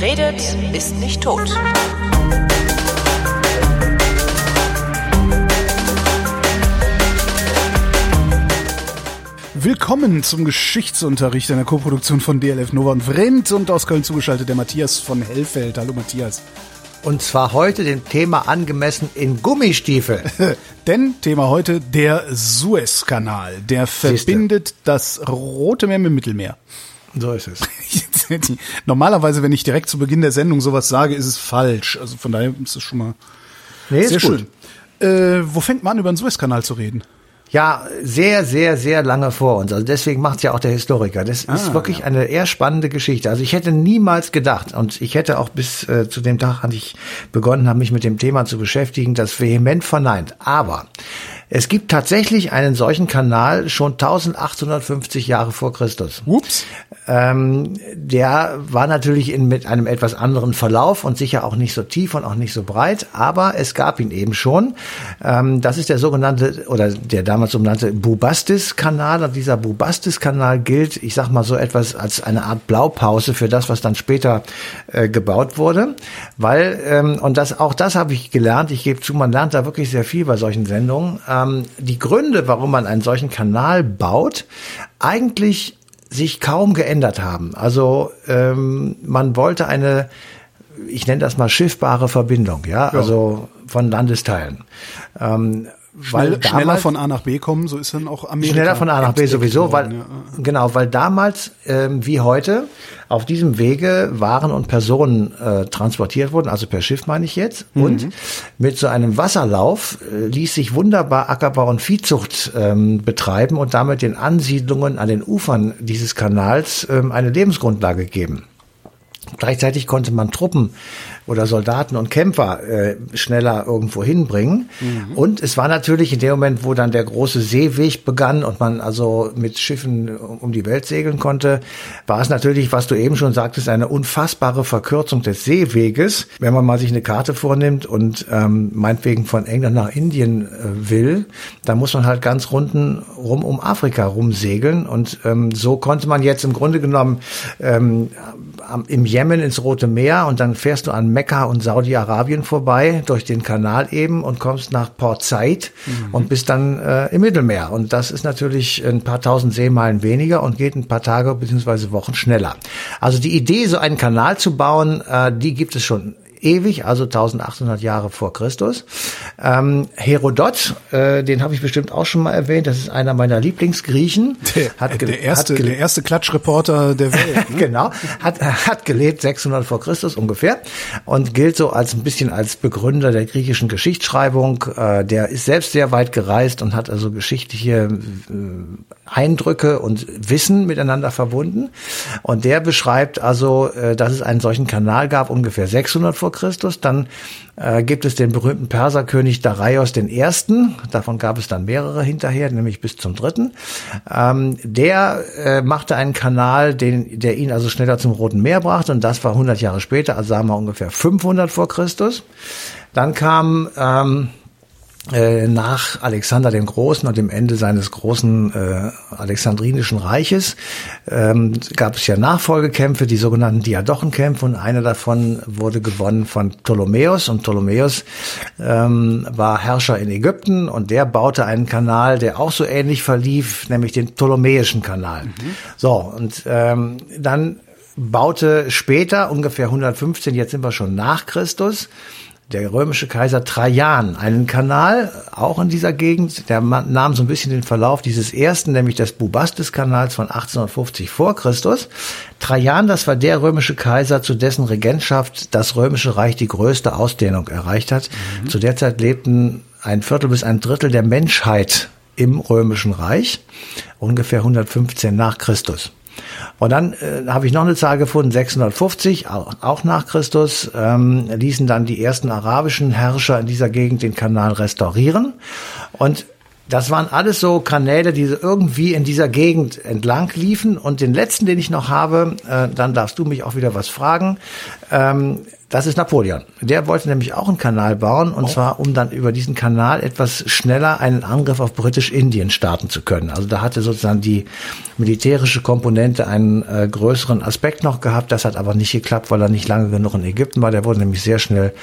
Wer redet, ist nicht tot. Willkommen zum Geschichtsunterricht einer Koproduktion von DLF Nova und Vrendt und aus Köln zugeschaltet der Matthias von Hellfeld. Hallo Matthias. Und zwar heute dem Thema angemessen in Gummistiefel. Denn Thema heute der Suezkanal. Der verbindet das Rote Meer mit dem Mittelmeer. So ist es. Normalerweise, wenn ich direkt zu Beginn der Sendung sowas sage, ist es falsch. Also von daher ist es schon mal Nee, ist sehr gut. schön. Äh, wo fängt man an, über den Suezkanal zu reden? Ja, sehr, sehr, sehr lange vor uns. Also deswegen macht's ja auch der Historiker. Das ist Ah, wirklich eine eher spannende Geschichte. Also ich hätte niemals gedacht und ich hätte auch bis äh, zu dem Tag, als ich begonnen habe, mich mit dem Thema zu beschäftigen, das vehement verneint. Aber es gibt tatsächlich einen solchen Kanal schon 1850 Jahre vor Christus. Ups. Ähm, der war natürlich in, mit einem etwas anderen Verlauf und sicher auch nicht so tief und auch nicht so breit, aber es gab ihn eben schon. Ähm, das ist der sogenannte oder der damals sogenannte Bubastis-Kanal. Und dieser Bubastis-Kanal gilt, ich sag mal so etwas als eine Art Blaupause für das, was dann später äh, gebaut wurde, weil ähm, und das auch das habe ich gelernt. Ich gebe zu, man lernt da wirklich sehr viel bei solchen Sendungen. Ähm, die Gründe, warum man einen solchen Kanal baut, eigentlich sich kaum geändert haben. Also ähm, man wollte eine, ich nenne das mal schiffbare Verbindung, ja, also von Landesteilen. Ähm, weil Schnell, schneller damals- von A nach B kommen, so ist dann auch Amerika. Schneller von A nach B sowieso, weil ja. genau, weil damals ähm, wie heute auf diesem Wege Waren und Personen äh, transportiert wurden, also per Schiff meine ich jetzt. Mhm. Und mit so einem Wasserlauf äh, ließ sich wunderbar Ackerbau und Viehzucht ähm, betreiben und damit den Ansiedlungen an den Ufern dieses Kanals ähm, eine Lebensgrundlage geben. Gleichzeitig konnte man Truppen oder Soldaten und Kämpfer äh, schneller irgendwo hinbringen. Und es war natürlich in dem Moment, wo dann der große Seeweg begann und man also mit Schiffen um die Welt segeln konnte, war es natürlich, was du eben schon sagtest, eine unfassbare Verkürzung des Seeweges. Wenn man mal sich eine Karte vornimmt und ähm, meinetwegen von England nach Indien äh, will, dann muss man halt ganz runden rum um Afrika rumsegeln. Und ähm, so konnte man jetzt im Grunde genommen ähm, im Jemen ins Rote Meer und dann fährst du an Mekka und Saudi-Arabien vorbei durch den Kanal eben und kommst nach Port Said und bist dann äh, im Mittelmeer. Und das ist natürlich ein paar tausend Seemeilen weniger und geht ein paar Tage beziehungsweise Wochen schneller. Also die Idee, so einen Kanal zu bauen, äh, die gibt es schon ewig, also 1800 Jahre vor Christus. Ähm, Herodot, äh, den habe ich bestimmt auch schon mal erwähnt, das ist einer meiner Lieblingsgriechen. Der, Hat der, erste, hat der erste Klatschreporter der Welt. Ne? genau, hat, hat gelebt 600 vor Christus ungefähr und gilt so als ein bisschen als Begründer der griechischen Geschichtsschreibung. Äh, der ist selbst sehr weit gereist und hat also geschichtliche äh, Eindrücke und Wissen miteinander verbunden. Und der beschreibt also, äh, dass es einen solchen Kanal gab, ungefähr 600 vor Christus. Dann äh, gibt es den berühmten Perserkönig Darius Ersten. Davon gab es dann mehrere hinterher, nämlich bis zum dritten. Ähm, der äh, machte einen Kanal, den, der ihn also schneller zum Roten Meer brachte. Und das war 100 Jahre später, also sagen wir ungefähr 500 vor Christus. Dann kam ähm, äh, nach Alexander dem Großen und dem Ende seines großen äh, Alexandrinischen Reiches ähm, gab es ja Nachfolgekämpfe, die sogenannten Diadochenkämpfe und einer davon wurde gewonnen von Ptolemäus und Ptolemäus ähm, war Herrscher in Ägypten und der baute einen Kanal, der auch so ähnlich verlief, nämlich den Ptolemäischen Kanal. So und ähm, dann baute später ungefähr 115, jetzt sind wir schon nach Christus, der römische Kaiser Trajan einen Kanal, auch in dieser Gegend, der nahm so ein bisschen den Verlauf dieses ersten, nämlich des Bubastis-Kanals von 1850 vor Christus. Trajan, das war der römische Kaiser, zu dessen Regentschaft das römische Reich die größte Ausdehnung erreicht hat. Zu der Zeit lebten ein Viertel bis ein Drittel der Menschheit im römischen Reich, ungefähr 115 nach Christus. Und dann äh, habe ich noch eine Zahl gefunden, 650, auch, nach Christus, ähm, ließen dann die ersten arabischen Herrscher in dieser Gegend den Kanal restaurieren. Und das waren alles so Kanäle, die irgendwie in dieser Gegend entlang liefen. Und den letzten, den ich noch habe, äh, dann darfst du mich auch wieder was fragen. Ähm, Das ist Napoleon. Der wollte nämlich auch einen Kanal bauen und oh. zwar, um dann über diesen Kanal etwas schneller einen Angriff auf Britisch-Indien starten zu können. Also da hatte sozusagen die militärische Komponente einen äh, größeren Aspekt noch gehabt. Das hat aber nicht geklappt, weil er nicht lange genug in Ägypten war. Der wurde nämlich sehr schnell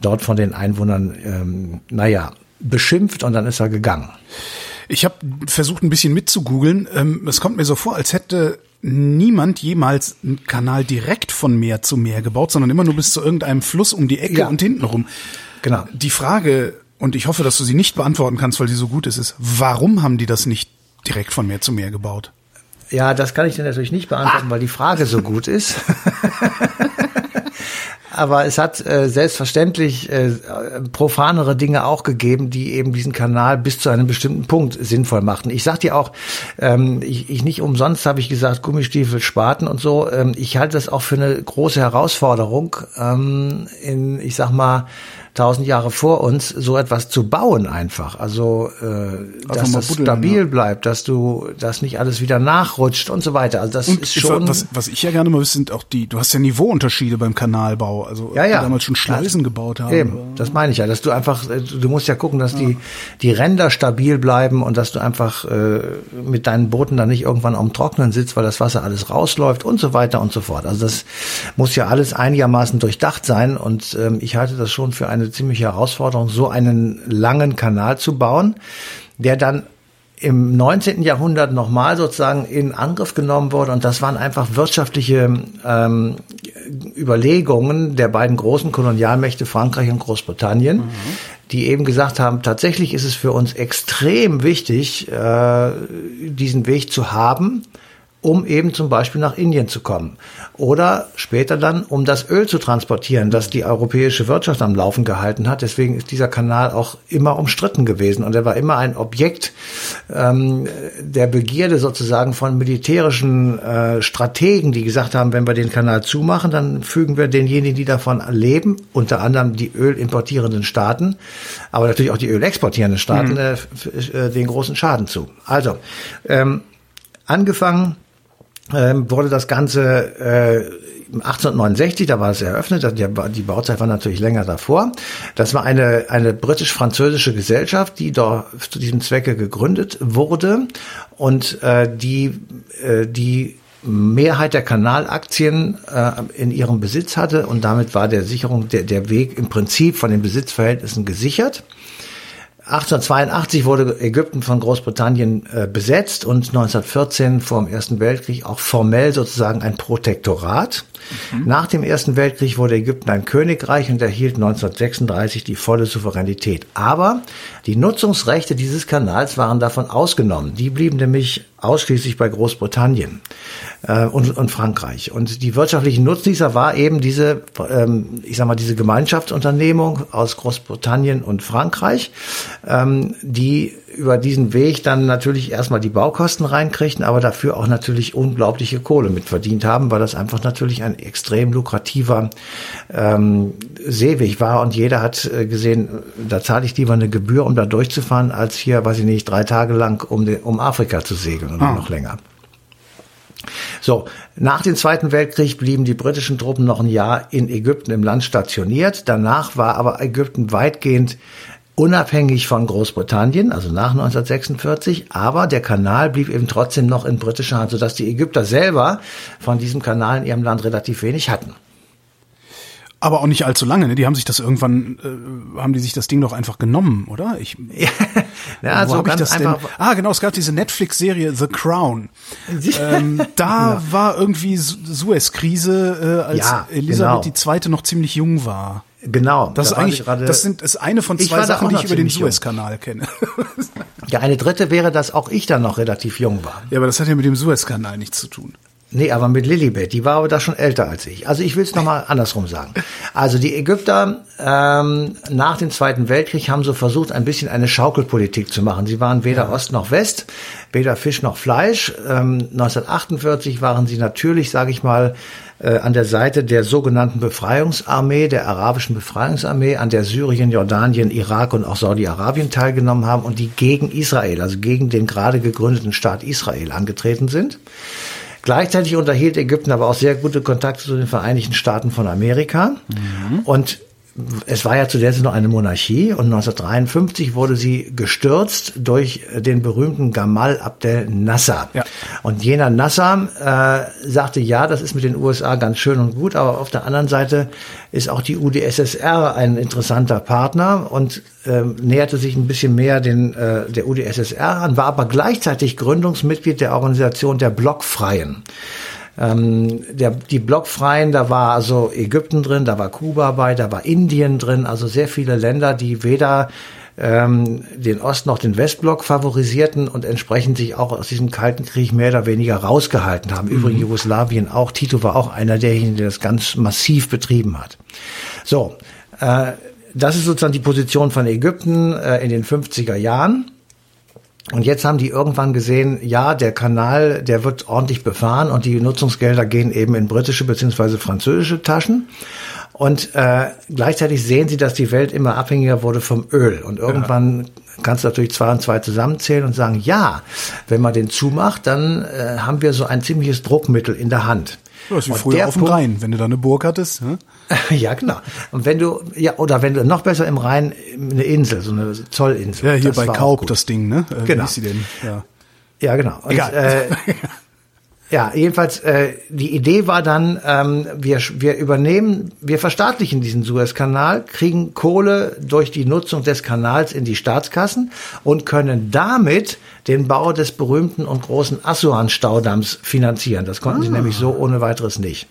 dort von den Einwohnern, ähm, naja, beschimpft und dann ist er gegangen. Ich habe versucht, ein bisschen mitzugoogeln. Ähm, es kommt mir so vor, als hätte niemand jemals einen Kanal direkt von Meer zu Meer gebaut, sondern immer nur bis zu irgendeinem Fluss um die Ecke ja. und hinten rum. Genau. Die Frage, und ich hoffe, dass du sie nicht beantworten kannst, weil die so gut ist, ist, warum haben die das nicht direkt von Meer zu Meer gebaut? Ja, das kann ich dir natürlich nicht beantworten, ah. weil die Frage so gut ist. aber es hat äh, selbstverständlich äh, profanere Dinge auch gegeben, die eben diesen Kanal bis zu einem bestimmten Punkt sinnvoll machten. Ich sag dir auch, ähm, ich, ich nicht umsonst habe ich gesagt, Gummistiefel, Spaten und so. Ähm, ich halte das auch für eine große Herausforderung ähm, in, ich sag mal, tausend Jahre vor uns, so etwas zu bauen einfach. Also, äh, also dass das buddeln, stabil ja. bleibt, dass du, dass nicht alles wieder nachrutscht und so weiter. Also das und ist schon. Was, was ich ja gerne mal wüsste, sind auch die, du hast ja Niveauunterschiede beim Kanalbau. Also ja, ja. die damals schon Schleusen ja. gebaut haben. Eben, das meine ich ja, dass du einfach, äh, du musst ja gucken, dass ja. die, die Ränder stabil bleiben und dass du einfach äh, mit deinen Booten dann nicht irgendwann am Trocknen sitzt, weil das Wasser alles rausläuft und so weiter und so fort. Also das muss ja alles einigermaßen durchdacht sein und ähm, ich halte das schon für eine eine ziemliche Herausforderung, so einen langen Kanal zu bauen, der dann im 19. Jahrhundert nochmal sozusagen in Angriff genommen wurde und das waren einfach wirtschaftliche ähm, Überlegungen der beiden großen Kolonialmächte Frankreich und Großbritannien, mhm. die eben gesagt haben, tatsächlich ist es für uns extrem wichtig, äh, diesen Weg zu haben, um eben zum Beispiel nach Indien zu kommen. Oder später dann, um das Öl zu transportieren, das die europäische Wirtschaft am Laufen gehalten hat. Deswegen ist dieser Kanal auch immer umstritten gewesen. Und er war immer ein Objekt ähm, der Begierde sozusagen von militärischen äh, Strategen, die gesagt haben, wenn wir den Kanal zumachen, dann fügen wir denjenigen, die davon leben, unter anderem die ölimportierenden Staaten, aber natürlich auch die ölexportierenden Staaten, mhm. äh, äh, den großen Schaden zu. Also, ähm, angefangen ähm, wurde das Ganze äh, 1869, da war es eröffnet, die Bauzeit war natürlich länger davor. Das war eine, eine britisch-französische Gesellschaft, die dort zu diesem Zwecke gegründet wurde und äh, die, äh, die Mehrheit der Kanalaktien äh, in ihrem Besitz hatte und damit war der Sicherung der, der Weg im Prinzip von den Besitzverhältnissen gesichert. 1882 wurde Ägypten von Großbritannien äh, besetzt und 1914 vor dem Ersten Weltkrieg auch formell sozusagen ein Protektorat. Mhm. Nach dem Ersten Weltkrieg wurde Ägypten ein Königreich und erhielt 1936 die volle Souveränität. Aber die Nutzungsrechte dieses Kanals waren davon ausgenommen. Die blieben nämlich ausschließlich bei Großbritannien äh, und, und Frankreich. Und die wirtschaftlichen Nutznießer war eben diese, ähm, ich sag mal, diese Gemeinschaftsunternehmung aus Großbritannien und Frankreich, ähm, die über diesen Weg dann natürlich erstmal die Baukosten reinkriegten, aber dafür auch natürlich unglaubliche Kohle mitverdient haben, weil das einfach natürlich ein extrem lukrativer ähm, Seeweg war und jeder hat äh, gesehen, da zahle ich lieber eine Gebühr, um da durchzufahren, als hier, weiß ich nicht, drei Tage lang um, den, um Afrika zu segeln oder ah. noch länger. So, nach dem Zweiten Weltkrieg blieben die britischen Truppen noch ein Jahr in Ägypten im Land stationiert. Danach war aber Ägypten weitgehend unabhängig von Großbritannien, also nach 1946, aber der Kanal blieb eben trotzdem noch in britischer Hand, sodass die Ägypter selber von diesem Kanal in ihrem Land relativ wenig hatten. Aber auch nicht allzu lange, ne? Die haben sich das irgendwann, äh, haben die sich das Ding doch einfach genommen, oder? Ich, ja, ja also ganz ich das einfach. Denn? Ah, genau, es gab diese Netflix-Serie The Crown. ähm, da ja. war irgendwie Suez-Krise, äh, als ja, Elisabeth genau. die Zweite noch ziemlich jung war. Genau. Das da ist eigentlich, grade, das sind, ist eine von zwei Sachen, die ich über den Suezkanal kenne. ja, eine dritte wäre, dass auch ich dann noch relativ jung war. Ja, aber das hat ja mit dem Suezkanal nichts zu tun. Nee, aber mit Lilibet, die war aber da schon älter als ich. Also ich will es nochmal andersrum sagen. Also die Ägypter ähm, nach dem Zweiten Weltkrieg haben so versucht, ein bisschen eine Schaukelpolitik zu machen. Sie waren weder ja. Ost noch West, weder Fisch noch Fleisch. Ähm, 1948 waren sie natürlich, sage ich mal, äh, an der Seite der sogenannten Befreiungsarmee, der arabischen Befreiungsarmee, an der Syrien, Jordanien, Irak und auch Saudi-Arabien teilgenommen haben und die gegen Israel, also gegen den gerade gegründeten Staat Israel angetreten sind. Gleichzeitig unterhielt Ägypten aber auch sehr gute Kontakte zu den Vereinigten Staaten von Amerika. Mhm. Und es war ja zu der Zeit noch eine Monarchie und 1953 wurde sie gestürzt durch den berühmten Gamal Abdel Nasser. Ja. Und jener Nasser äh, sagte, ja, das ist mit den USA ganz schön und gut, aber auf der anderen Seite ist auch die UdSSR ein interessanter Partner und äh, näherte sich ein bisschen mehr den, äh, der UdSSR an, war aber gleichzeitig Gründungsmitglied der Organisation der Blockfreien. Ähm, der, die Blockfreien, da war also Ägypten drin, da war Kuba bei, da war Indien drin, also sehr viele Länder, die weder ähm, den Ost- noch den Westblock favorisierten und entsprechend sich auch aus diesem Kalten Krieg mehr oder weniger rausgehalten haben. Mhm. Übrigens Jugoslawien auch. Tito war auch einer derjenigen, der das ganz massiv betrieben hat. So, äh, das ist sozusagen die Position von Ägypten äh, in den 50er Jahren. Und jetzt haben die irgendwann gesehen, ja, der Kanal, der wird ordentlich befahren und die Nutzungsgelder gehen eben in britische beziehungsweise französische Taschen. Und äh, gleichzeitig sehen sie, dass die Welt immer abhängiger wurde vom Öl. Und irgendwann kannst du natürlich zwei und zwei zusammenzählen und sagen, ja, wenn man den zumacht, dann äh, haben wir so ein ziemliches Druckmittel in der Hand. Ja, ist wie früher auf dem Rhein, wenn du da eine Burg hattest. Ne? ja, genau. Und wenn du, ja, oder wenn du noch besser im Rhein eine Insel, so eine Zollinsel. Ja, hier bei Kauk das Ding, ne? Äh, genau. Ja. ja, genau. Und, Egal. Äh, ja, jedenfalls, äh, die Idee war dann, ähm, wir, wir übernehmen, wir verstaatlichen diesen Suezkanal, kriegen Kohle durch die Nutzung des Kanals in die Staatskassen und können damit den Bau des berühmten und großen Assuan-Staudamms finanzieren. Das konnten ah. sie nämlich so ohne weiteres nicht.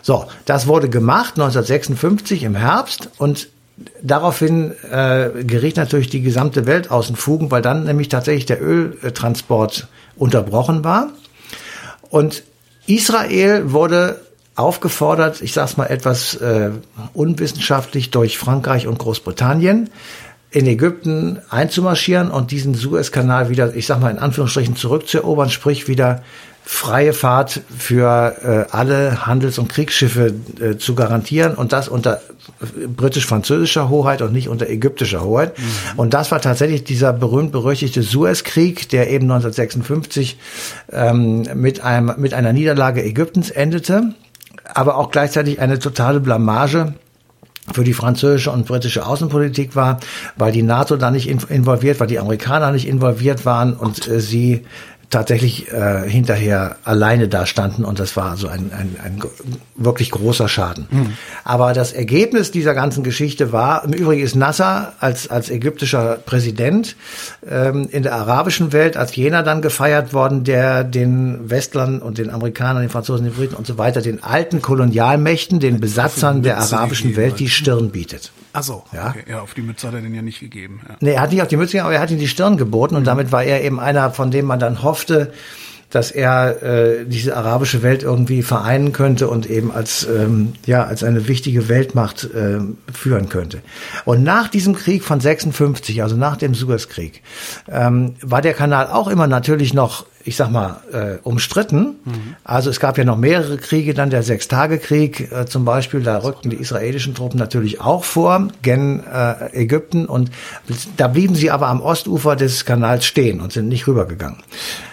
So, das wurde gemacht 1956 im Herbst und daraufhin äh, geriet natürlich die gesamte Welt aus den Fugen, weil dann nämlich tatsächlich der Öltransport unterbrochen war. Und Israel wurde aufgefordert, ich sage es mal etwas äh, unwissenschaftlich, durch Frankreich und Großbritannien in Ägypten einzumarschieren und diesen Suezkanal wieder, ich sag mal in Anführungsstrichen, zurückzuerobern, sprich wieder freie Fahrt für äh, alle Handels- und Kriegsschiffe äh, zu garantieren und das unter britisch-französischer Hoheit und nicht unter ägyptischer Hoheit. Mhm. Und das war tatsächlich dieser berühmt-berüchtigte Suezkrieg, der eben 1956 ähm, mit, einem, mit einer Niederlage Ägyptens endete, aber auch gleichzeitig eine totale Blamage für die französische und britische Außenpolitik war, weil die NATO da nicht involviert, weil die Amerikaner nicht involviert waren und äh, sie tatsächlich äh, hinterher alleine da standen und das war so ein, ein, ein wirklich großer Schaden. Mhm. Aber das Ergebnis dieser ganzen Geschichte war, im Übrigen ist Nasser als, als ägyptischer Präsident ähm, in der arabischen Welt als jener dann gefeiert worden, der den Westlern und den Amerikanern, den Franzosen, den Briten und so weiter, den alten Kolonialmächten, den Besatzern der arabischen Welt die Stirn bietet. Ach so, ja? Okay. ja, auf die Mütze hat er den ja nicht gegeben. Ja. Nee, er hat nicht auf die Mütze gegeben, aber er hat ihm die Stirn geboten und mhm. damit war er eben einer, von dem man dann hoffte, dass er äh, diese arabische Welt irgendwie vereinen könnte und eben als ähm, ja als eine wichtige Weltmacht äh, führen könnte. Und nach diesem Krieg von 56, also nach dem Suezkrieg, ähm, war der Kanal auch immer natürlich noch ich sag mal, äh, umstritten. Mhm. Also es gab ja noch mehrere Kriege, dann der Sechstagekrieg äh, zum Beispiel, da rückten die israelischen Truppen natürlich auch vor, gen äh, Ägypten und da blieben sie aber am Ostufer des Kanals stehen und sind nicht rübergegangen.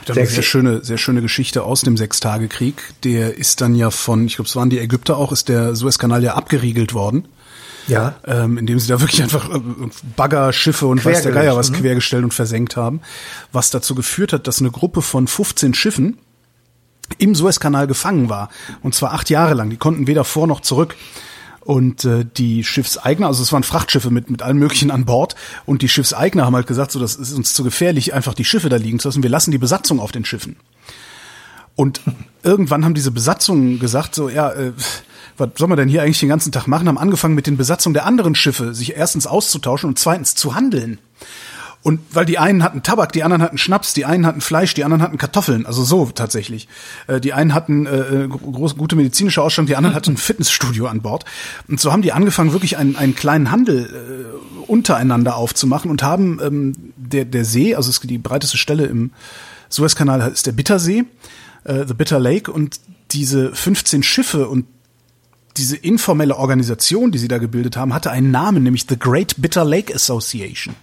Das eine sehr schöne, sehr schöne Geschichte aus dem Sechstagekrieg. Der ist dann ja von, ich glaube, es waren die Ägypter auch, ist der Suezkanal ja abgeriegelt worden. Ja. Ähm, indem sie da wirklich einfach äh, Bagger, Schiffe und weiß der Geier was mhm. quergestellt und versenkt haben. Was dazu geführt hat, dass eine Gruppe von 15 Schiffen im Suezkanal gefangen war. Und zwar acht Jahre lang. Die konnten weder vor noch zurück. Und äh, die Schiffseigner, also es waren Frachtschiffe mit, mit allem Möglichen an Bord, und die Schiffseigner haben halt gesagt, so das ist uns zu gefährlich, einfach die Schiffe da liegen zu lassen. Wir lassen die Besatzung auf den Schiffen. Und irgendwann haben diese Besatzungen gesagt, so, ja, äh, was soll man denn hier eigentlich den ganzen Tag machen? Haben angefangen mit den Besatzungen der anderen Schiffe, sich erstens auszutauschen und zweitens zu handeln. Und weil die einen hatten Tabak, die anderen hatten Schnaps, die einen hatten Fleisch, die anderen hatten Kartoffeln, also so tatsächlich. Äh, die einen hatten äh, groß, gute medizinische Ausstattung, die anderen hatten ein Fitnessstudio an Bord. Und so haben die angefangen, wirklich einen, einen kleinen Handel äh, untereinander aufzumachen und haben ähm, der, der See, also die breiteste Stelle im Suezkanal ist der Bittersee, äh, the Bitter Lake, und diese 15 Schiffe und diese informelle Organisation, die sie da gebildet haben, hatte einen Namen, nämlich The Great Bitter Lake Association.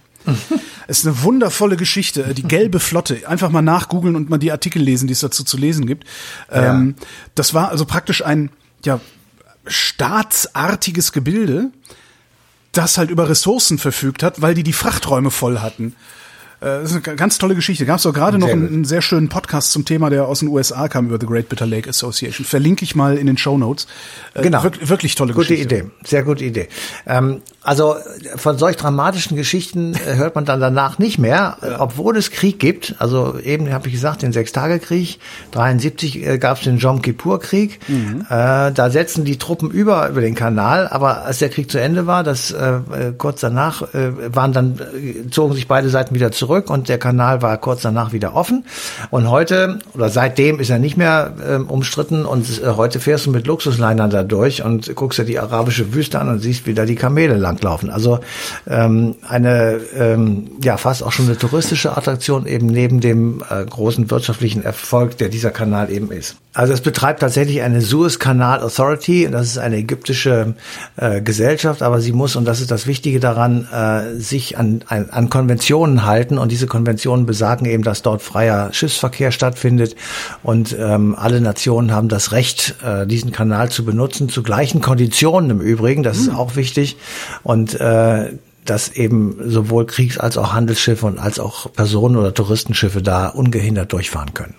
Es ist eine wundervolle Geschichte. Die gelbe Flotte. Einfach mal nachgoogeln und mal die Artikel lesen, die es dazu zu lesen gibt. Ja. Ähm, das war also praktisch ein, ja, staatsartiges Gebilde, das halt über Ressourcen verfügt hat, weil die die Frachträume voll hatten. Äh, Das ist eine ganz tolle Geschichte. Gab es auch gerade noch einen, einen sehr schönen Podcast zum Thema, der aus den USA kam über The Great Bitter Lake Association. Verlinke ich mal in den Show Notes. Äh, Genau. Wirklich, wirklich tolle Gute Geschichte. Idee, sehr gute Idee. Ähm, also von solch dramatischen Geschichten äh, hört man dann danach nicht mehr, äh, obwohl es Krieg gibt. Also eben habe ich gesagt, den Sechstagekrieg, 73 äh, gab es den Jom Kippur-Krieg. Äh, da setzen die Truppen über über den Kanal, aber als der Krieg zu Ende war, das äh, äh, kurz danach äh, waren dann äh, zogen sich beide Seiten wieder zurück und der Kanal war kurz danach wieder offen. Und heute oder seitdem ist er nicht mehr ähm, umstritten und heute fährst du mit Luxuslinern da durch und guckst dir die arabische Wüste an und siehst, wie da die Kamele langlaufen. Also ähm, eine ähm, ja fast auch schon eine touristische Attraktion eben neben dem äh, großen wirtschaftlichen Erfolg, der dieser Kanal eben ist. Also es betreibt tatsächlich eine Suez Canal Authority, und das ist eine ägyptische äh, Gesellschaft, aber sie muss, und das ist das Wichtige daran, äh, sich an, an, an Konventionen halten. Und diese Konventionen besagen eben, dass dort freier Schiffsverkehr stattfindet. Und ähm, alle Nationen haben das Recht, äh, diesen Kanal zu benutzen, zu gleichen Konditionen im Übrigen, das ist auch wichtig und äh, dass eben sowohl Kriegs- als auch Handelsschiffe und als auch Personen- oder Touristenschiffe da ungehindert durchfahren können.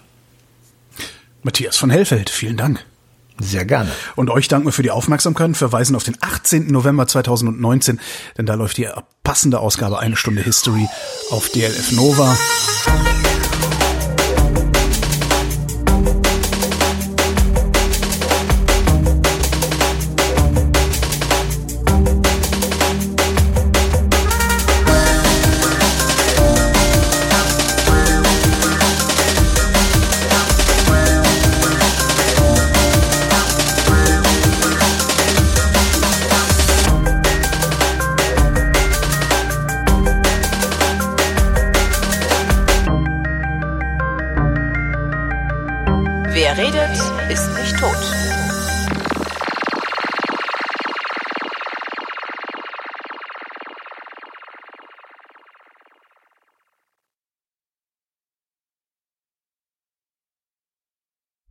Matthias von Hellfeld, vielen Dank. Sehr gerne. Und euch danken wir für die Aufmerksamkeit und verweisen auf den 18. November 2019, denn da läuft die passende Ausgabe Eine Stunde History auf DLF Nova.